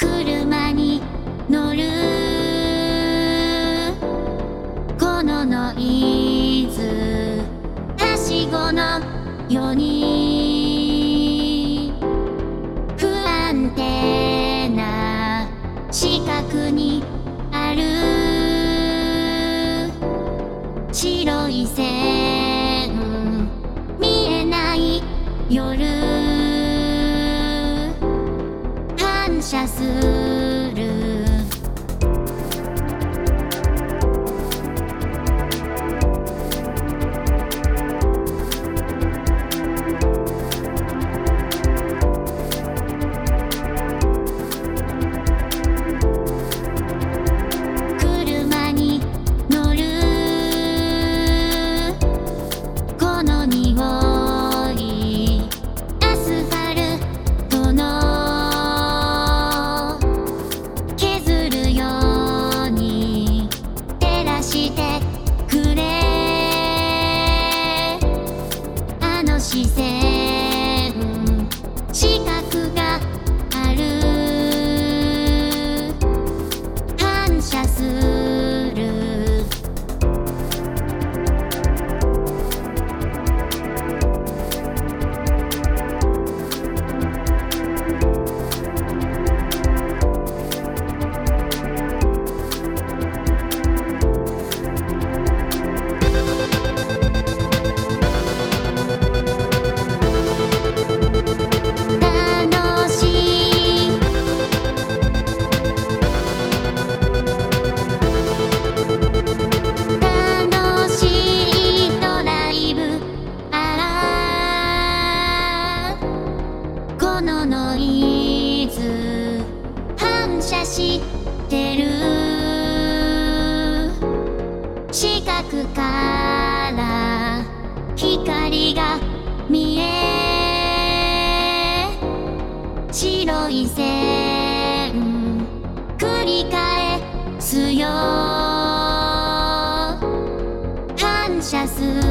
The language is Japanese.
車に乗る。このノイズはしごのように不安定な四角にある。白い線見えない夜。Trà. 視線反射してる四角から光が見え白い線繰り返すよ。反射する。